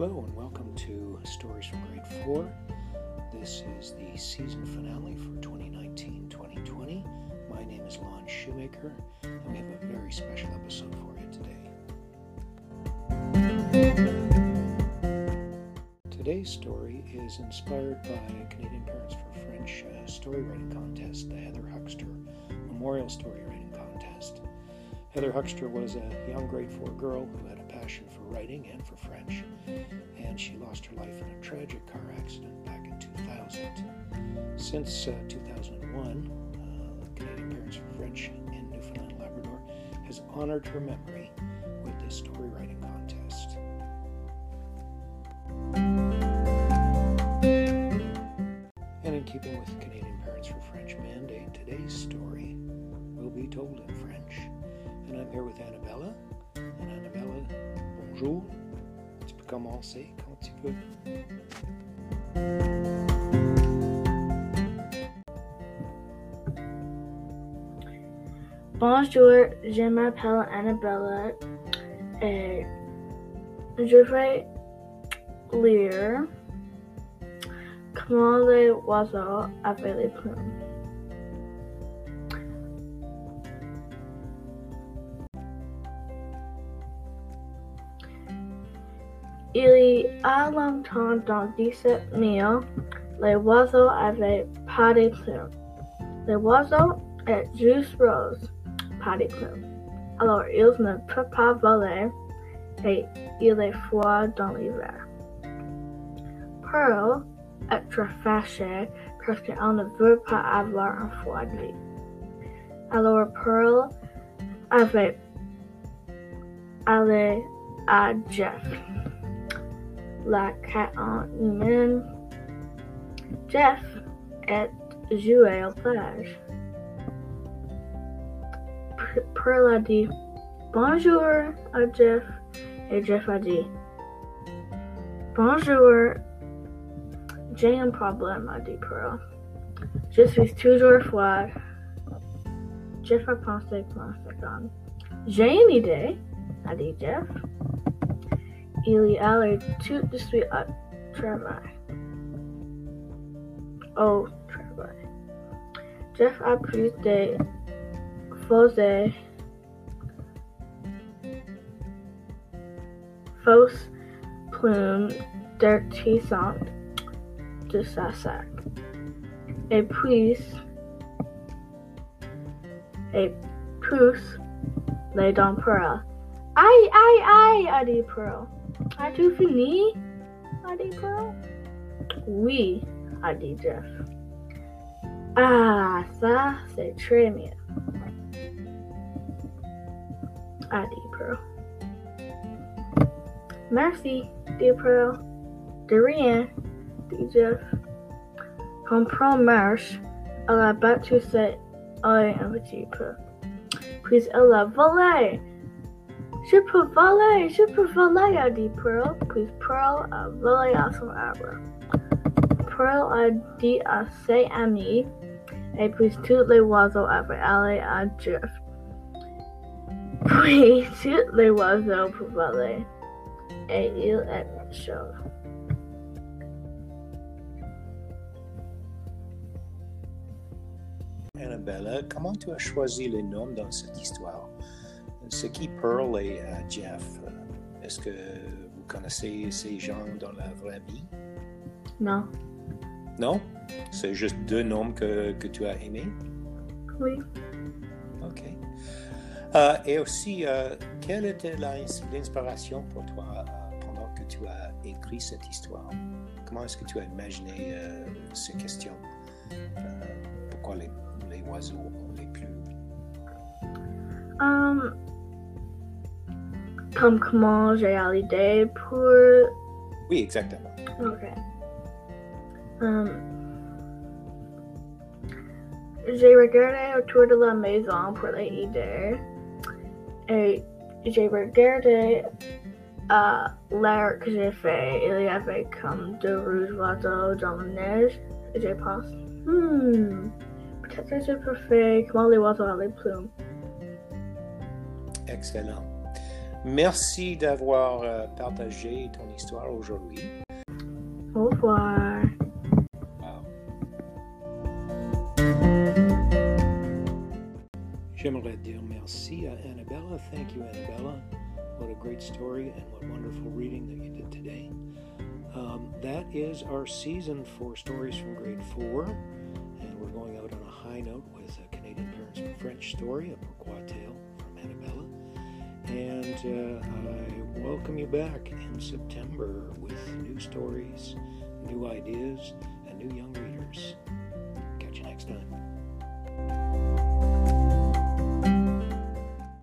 Hello and welcome to Stories from Grade 4. This is the season finale for 2019 2020. My name is Lon Shoemaker, and we have a very special episode for you today. Today's story is inspired by Canadian Parents for French uh, story writing contest, the Heather Huxter Memorial Story Writing Contest. Heather Huxter was a young grade 4 girl who had a passion for writing and for French, and she lost her life in a tragic car accident back in 2000. Since uh, 2001, uh, Canadian Parents for French in Newfoundland and Labrador has honored her memory with this story writing contest. And in keeping with Canadian Parents for French mandate, today's story will be told in French. And I'm here with Annabella. And Annabella, bonjour. Tu peux commencer quand tu veux. Bonjour, je m'appelle Annabella et je vais lire Comment les oiseaux avaient les plumes. Il a longtemps dans 17 000, les oiseaux avaient pas de plumes. Est juste rose, pas de. Alors ils ne peuvent pas voler et il est froid dans l'hiver. Pearl est très fâchée parce qu'elle ne veut pas avoir un froid nuit. Alors Pearl avait allé à Jeff, la cat en humaine. Jeff joué au plage. Pearl a bonjour à Jeff et Jeff a bonjour. Un problème, a Pearl. Je suis toujours froid. Jeff a pensé pour un second. J'ai une idée, a Jeff. Il y allait tout de suite au travail. Au. Jeff a pris des fausses, fausses plumes dirtissantes de sa sac. Et puis, et pousse les dents Pearl. Aïe, aïe, aïe, a dit Pearl. As-tu fini? a dit Pearl. Oui, a dit Jeff. Ah, ça, c'est très mieux. a dit Pearl. Merci, dit Pearl. De rien, Jeff. Pearl marche, elle a battu ses yeux un petit peu. Puis elle a volé. Je peux voler, je peux voler, a dit Pearl. Puis Pearl a à son arbre. Pearl a ses amis, et puis tous les oiseaux avaient allé à Jeff. Puis tous les oiseaux pour voler, et il est. Annabella, comment tu as choisi les noms dans cette histoire? C'est qui Pearl et euh, Jeff? Est-ce que vous connaissez ces gens dans la vraie vie? Non. Non? C'est juste deux noms que, que tu as aimés? Oui. OK. Euh, et aussi, euh, quelle était l'inspiration pour toi euh, pendant que tu as écrit cette histoire? Comment est-ce que tu as imaginé euh, ces questions? Euh, pourquoi les, les oiseaux ont les plumes? Um, comme comment j'ai pour... Oui, exactement. Ok. Um, j'ai regardé autour de la maison pour les idées et j'ai regardé euh, l'air que j'ai fait. Il y avait comme deux rouges oiseaux dans la neige et j'ai pensé, hmm, peut-être que peux faire comment les oiseaux ont les plumes. Excellent. Merci d'avoir euh, partagé ton histoire aujourd'hui. Au revoir. Wow. J'aimerais dire merci à Annabella. Thank you, Annabella. What a great story and what wonderful reading that you did today. Um, that is our season for Stories from Grade 4, and we're going out on a high note with a Canadian Parents French story, a pourquoi tale from Annabella. And uh, I welcome you back in September with new stories, new ideas, and new young readers. Catch you next time.